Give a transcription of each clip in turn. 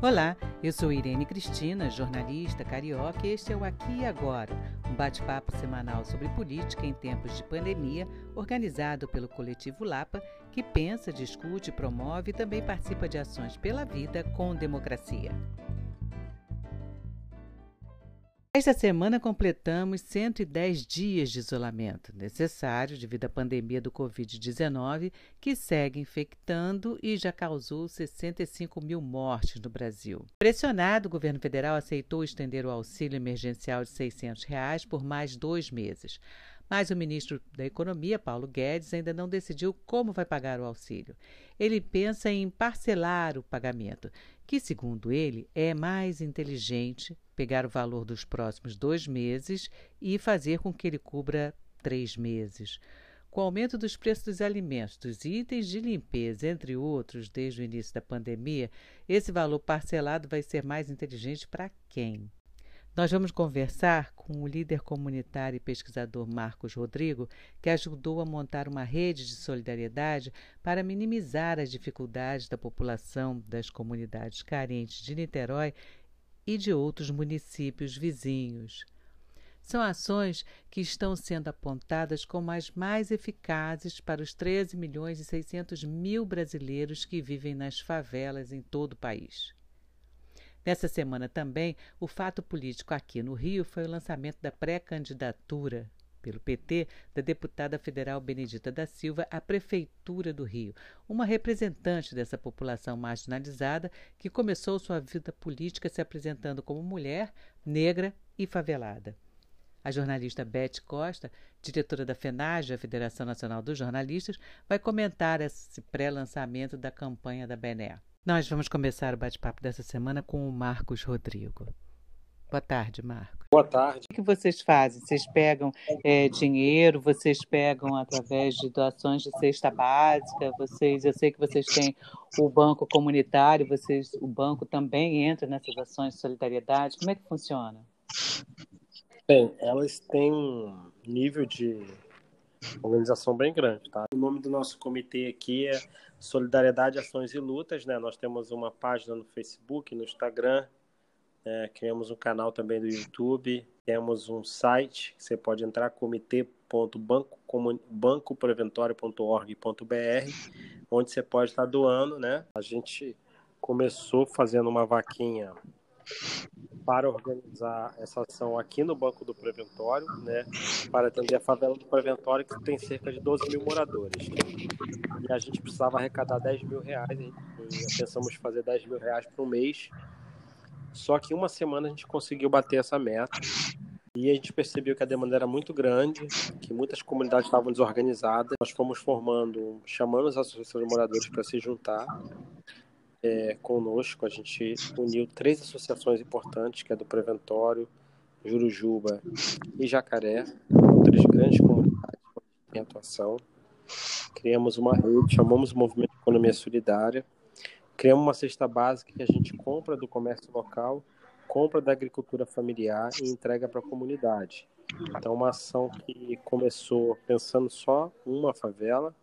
Olá, eu sou Irene Cristina, jornalista carioca, e este é o Aqui e Agora, um bate-papo semanal sobre política em tempos de pandemia, organizado pelo coletivo Lapa, que pensa, discute, promove e também participa de ações pela vida com democracia. Esta semana completamos 110 dias de isolamento, necessário devido à pandemia do Covid-19, que segue infectando e já causou 65 mil mortes no Brasil. Pressionado, o governo federal aceitou estender o auxílio emergencial de 600 reais por mais dois meses. Mas o ministro da Economia, Paulo Guedes, ainda não decidiu como vai pagar o auxílio. Ele pensa em parcelar o pagamento, que, segundo ele, é mais inteligente pegar o valor dos próximos dois meses e fazer com que ele cubra três meses. Com o aumento dos preços dos alimentos, dos itens de limpeza, entre outros, desde o início da pandemia, esse valor parcelado vai ser mais inteligente para quem? Nós vamos conversar com o líder comunitário e pesquisador Marcos Rodrigo, que ajudou a montar uma rede de solidariedade para minimizar as dificuldades da população das comunidades carentes de Niterói e de outros municípios vizinhos. São ações que estão sendo apontadas como as mais eficazes para os 13 milhões e 600 mil brasileiros que vivem nas favelas em todo o país. Nessa semana também, o fato político aqui no Rio foi o lançamento da pré-candidatura pelo PT da deputada federal Benedita da Silva à Prefeitura do Rio, uma representante dessa população marginalizada que começou sua vida política se apresentando como mulher, negra e favelada. A jornalista Beth Costa, diretora da FENAGE, a Federação Nacional dos Jornalistas, vai comentar esse pré-lançamento da campanha da BNE. Nós vamos começar o bate-papo dessa semana com o Marcos Rodrigo. Boa tarde, Marcos. Boa tarde. O que vocês fazem? Vocês pegam é, dinheiro? Vocês pegam através de doações de cesta básica? Vocês, eu sei que vocês têm o banco comunitário. Vocês, o banco também entra nessas ações de solidariedade. Como é que funciona? Bem, elas têm um nível de organização bem grande, tá? O nome do nosso comitê aqui é Solidariedade, Ações e Lutas, né? Nós temos uma página no Facebook, no Instagram, é, criamos um canal também do YouTube, temos um site você pode entrar, comitê.bancopreventório.org.br, onde você pode estar doando, né? A gente começou fazendo uma vaquinha para organizar essa ação aqui no Banco do Preventório, né, para atender a favela do Preventório, que tem cerca de 12 mil moradores. E a gente precisava arrecadar 10 mil reais, e pensamos fazer 10 mil reais por mês. Só que em uma semana a gente conseguiu bater essa meta. E a gente percebeu que a demanda era muito grande, que muitas comunidades estavam desorganizadas. Nós fomos formando, chamando as associações de moradores para se juntar é, conosco. A gente uniu três associações importantes, que é do Preventório, Jurujuba e Jacaré, três grandes comunidades em atuação. Criamos uma rede, chamamos o Movimento de Economia Solidária. Criamos uma cesta básica que a gente compra do comércio local, compra da agricultura familiar e entrega para a comunidade. Então, uma ação que começou pensando só uma favela,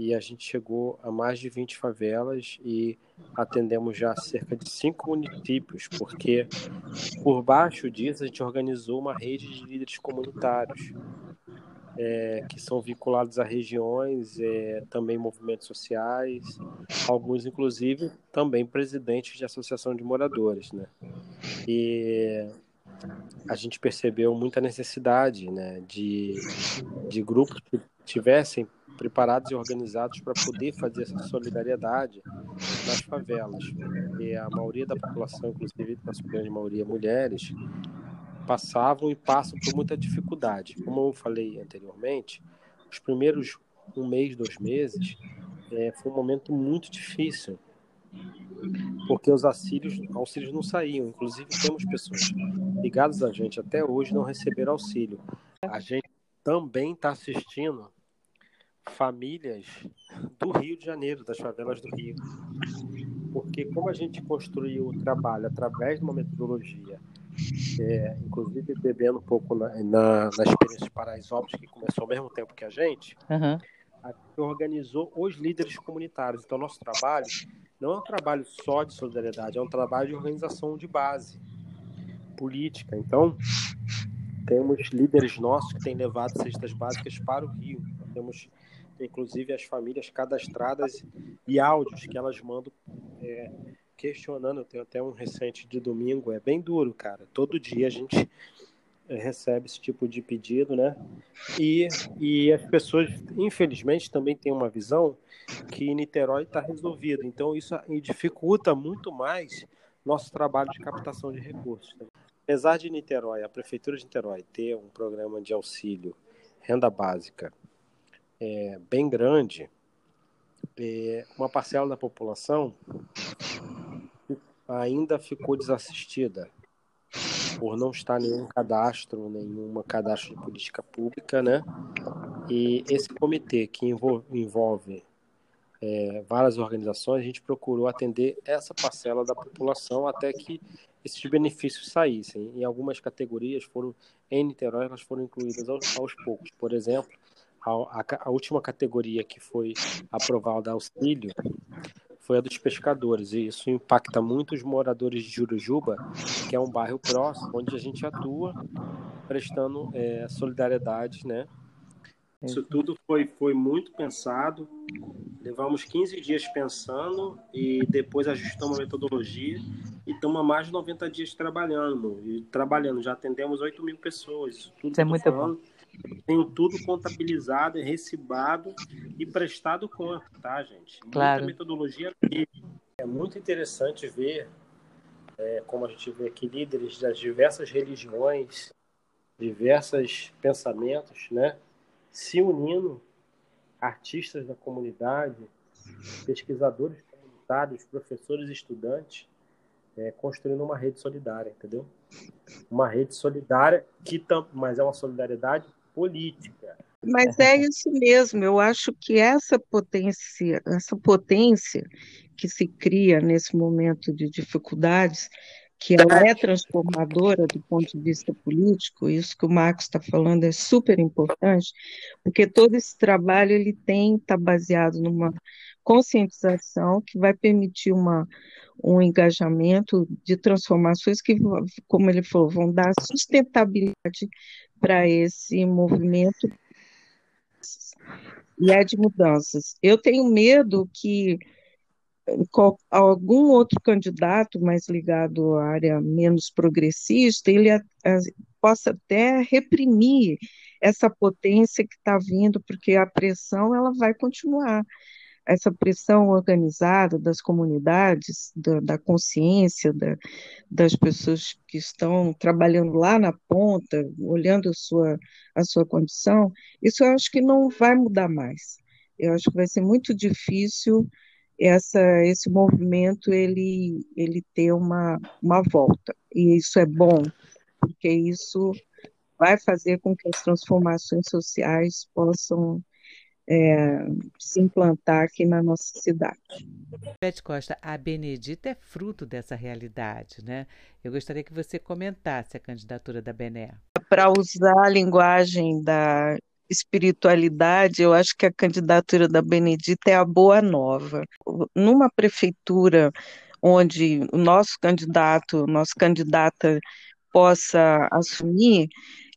e a gente chegou a mais de 20 favelas e atendemos já cerca de cinco municípios, porque por baixo disso a gente organizou uma rede de líderes comunitários é, que são vinculados a regiões, é, também movimentos sociais, alguns inclusive também presidentes de associação de moradores, né? E a gente percebeu muita necessidade, né, de, de grupos que tivessem preparados e organizados para poder fazer essa solidariedade nas favelas. E a maioria da população, inclusive a grande maioria mulheres, passavam e passam por muita dificuldade. Como eu falei anteriormente, os primeiros um mês, dois meses, é, foi um momento muito difícil, porque os auxílios, auxílios não saíam. Inclusive, temos pessoas ligadas a gente até hoje não receberam auxílio. A gente também está assistindo famílias do Rio de Janeiro, das favelas do Rio. Porque como a gente construiu o trabalho através de uma metodologia, é, inclusive bebendo um pouco na, na, na experiência de Paraisópolis, que começou ao mesmo tempo que a gente, uhum. a gente organizou os líderes comunitários. Então, nosso trabalho não é um trabalho só de solidariedade, é um trabalho de organização de base política. Então, temos líderes nossos que têm levado cestas básicas para o Rio. Temos, inclusive, as famílias cadastradas e áudios que elas mandam é, questionando. Eu tenho até um recente de domingo, é bem duro, cara. Todo dia a gente é, recebe esse tipo de pedido, né? E, e as pessoas, infelizmente, também têm uma visão que Niterói está resolvido. Então, isso dificulta muito mais nosso trabalho de captação de recursos. Né? Apesar de Niterói, a Prefeitura de Niterói, ter um programa de auxílio renda básica é, bem grande, é, uma parcela da população ainda ficou desassistida por não estar nenhum cadastro, nenhuma cadastro de política pública, né? E esse comitê que envolve, é, várias organizações, a gente procurou atender essa parcela da população até que esses benefícios saíssem. Em algumas categorias foram em Niterói, elas foram incluídas aos, aos poucos. Por exemplo, a, a, última categoria que foi aprovada auxílio foi a dos pescadores, e isso impacta muito os moradores de Jurujuba, que é um bairro próximo, onde a gente atua prestando é, solidariedade, né? Isso tudo foi, foi muito pensado. Levamos 15 dias pensando e depois ajustamos a metodologia e estamos há mais de 90 dias trabalhando. E trabalhando, já atendemos 8 mil pessoas. Isso, tudo Isso é muito falando. bom tenho tudo contabilizado, recibado e prestado conta, tá, gente? Claro. Muita metodologia. É muito interessante ver, é, como a gente vê aqui, líderes das diversas religiões, diversos pensamentos, né? Se unindo, artistas da comunidade, pesquisadores comunitários, professores estudantes, é, construindo uma rede solidária, entendeu? Uma rede solidária que, mas é uma solidariedade política. Mas é isso mesmo, eu acho que essa potência, essa potência que se cria nesse momento de dificuldades, que ela é transformadora do ponto de vista político, isso que o Marcos está falando é super importante, porque todo esse trabalho ele tem está baseado numa conscientização que vai permitir uma, um engajamento de transformações que, como ele falou, vão dar sustentabilidade para esse movimento e é de mudanças. Eu tenho medo que algum outro candidato mais ligado à área menos progressista, ele a, a, possa até reprimir essa potência que está vindo, porque a pressão ela vai continuar essa pressão organizada das comunidades, da, da consciência da, das pessoas que estão trabalhando lá na ponta, olhando a sua, a sua condição, isso eu acho que não vai mudar mais. Eu acho que vai ser muito difícil essa, esse movimento ele, ele ter uma, uma volta. E isso é bom, porque isso vai fazer com que as transformações sociais possam é, se implantar aqui na nossa cidade. Beth Costa, a Benedita é fruto dessa realidade, né? Eu gostaria que você comentasse a candidatura da Bené. Para usar a linguagem da espiritualidade, eu acho que a candidatura da Benedita é a boa nova. Numa prefeitura onde o nosso candidato, nossa candidata possa assumir,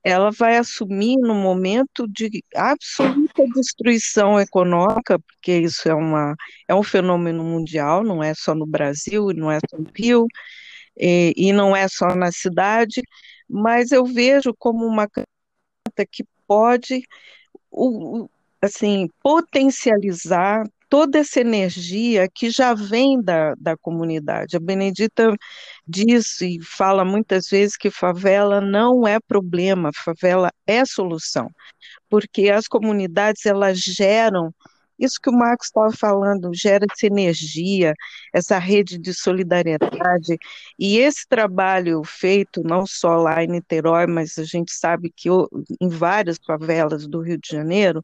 ela vai assumir no momento de absoluta destruição econômica, porque isso é, uma, é um fenômeno mundial, não é só no Brasil, não é só no Rio, e, e não é só na cidade, mas eu vejo como uma candidata que pode o, assim, potencializar toda essa energia que já vem da, da comunidade. A Benedita diz e fala muitas vezes que favela não é problema, favela é solução, porque as comunidades elas geram isso que o Marcos estava falando gera essa energia, essa rede de solidariedade, e esse trabalho feito não só lá em Niterói, mas a gente sabe que em várias favelas do Rio de Janeiro,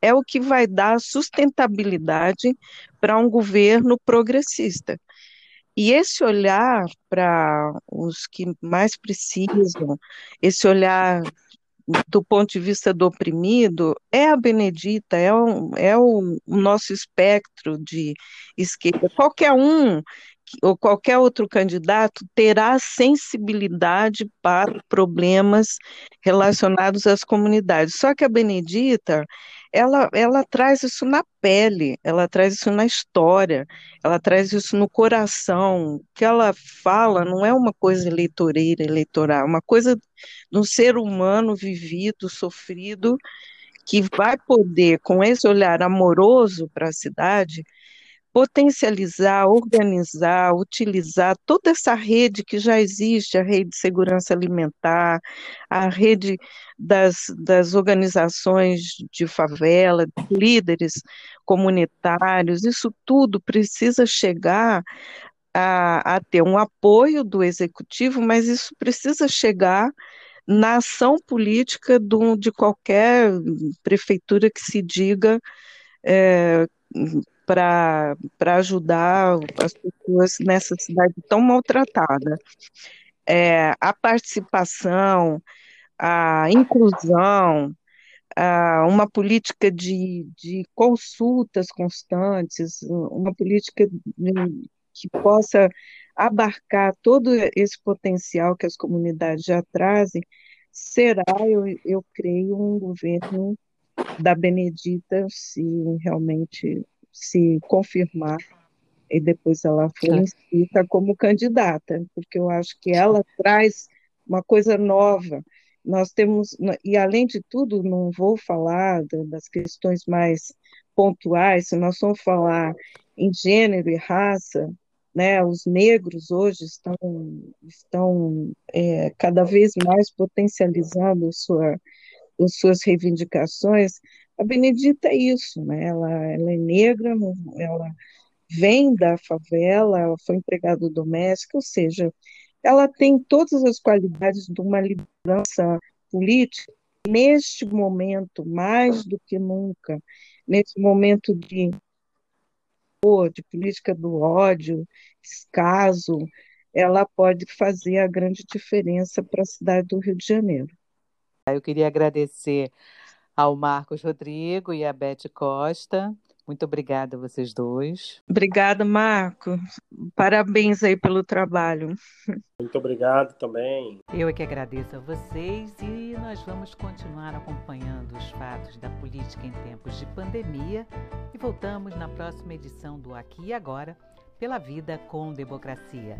é o que vai dar sustentabilidade para um governo progressista. E esse olhar para os que mais precisam, esse olhar do ponto de vista do oprimido, é a Benedita, é, o, é o, o nosso espectro de esquerda. Qualquer um ou qualquer outro candidato terá sensibilidade para problemas relacionados às comunidades. Só que a Benedita, ela, ela traz isso na pele, ela traz isso na história, ela traz isso no coração. O que ela fala não é uma coisa eleitoreira, eleitoral, é uma coisa do ser humano vivido, sofrido, que vai poder, com esse olhar amoroso para a cidade, potencializar, organizar, utilizar toda essa rede que já existe, a rede de segurança alimentar, a rede das, das organizações de favela, líderes comunitários, isso tudo precisa chegar a, a ter um apoio do executivo, mas isso precisa chegar na ação política do, de qualquer prefeitura que se diga é, para ajudar as pessoas nessa cidade tão maltratada. É, a participação, a inclusão, a uma política de, de consultas constantes, uma política que possa abarcar todo esse potencial que as comunidades já trazem, será, eu, eu creio, um governo da Benedita, se realmente se confirmar e depois ela for inscrita como candidata, porque eu acho que ela traz uma coisa nova. Nós temos, e além de tudo, não vou falar das questões mais pontuais, se nós vamos falar em gênero e raça, né, os negros hoje estão, estão é, cada vez mais potencializando sua, as suas reivindicações, a Benedita é isso, né? Ela, ela é negra, ela vem da favela, ela foi empregada doméstica, ou seja, ela tem todas as qualidades de uma liderança política neste momento, mais do que nunca, nesse momento de, de política do ódio, escaso, ela pode fazer a grande diferença para a cidade do Rio de Janeiro. Eu queria agradecer ao Marcos Rodrigo e à Beth Costa. Muito obrigada a vocês dois. Obrigada, Marco. Parabéns aí pelo trabalho. Muito obrigado também. Eu é que agradeço a vocês e nós vamos continuar acompanhando os fatos da política em tempos de pandemia e voltamos na próxima edição do Aqui e Agora pela Vida com Democracia.